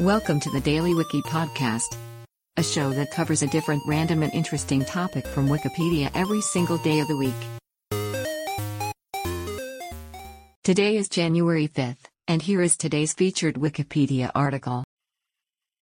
Welcome to the Daily Wiki Podcast, a show that covers a different random and interesting topic from Wikipedia every single day of the week. Today is January 5th, and here is today's featured Wikipedia article.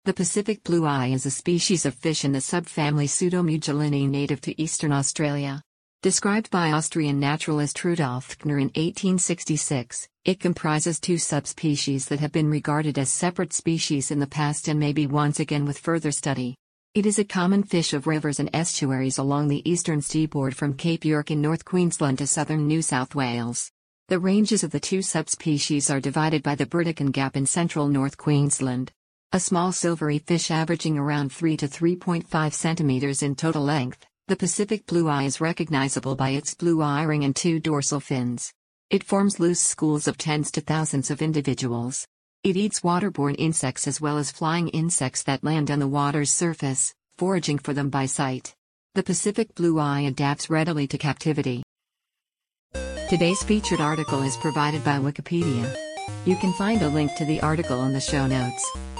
The Pacific blue eye is a species of fish in the subfamily Pseudomugilinae native to eastern Australia. Described by Austrian naturalist Rudolf Kner in 1866, it comprises two subspecies that have been regarded as separate species in the past and may be once again with further study. It is a common fish of rivers and estuaries along the eastern seaboard from Cape York in North Queensland to southern New South Wales. The ranges of the two subspecies are divided by the Burdekin Gap in central North Queensland. A small silvery fish averaging around 3 to 3.5 centimeters in total length. The Pacific blue eye is recognizable by its blue eye ring and two dorsal fins. It forms loose schools of tens to thousands of individuals. It eats waterborne insects as well as flying insects that land on the water's surface, foraging for them by sight. The Pacific blue eye adapts readily to captivity. Today's featured article is provided by Wikipedia. You can find a link to the article in the show notes.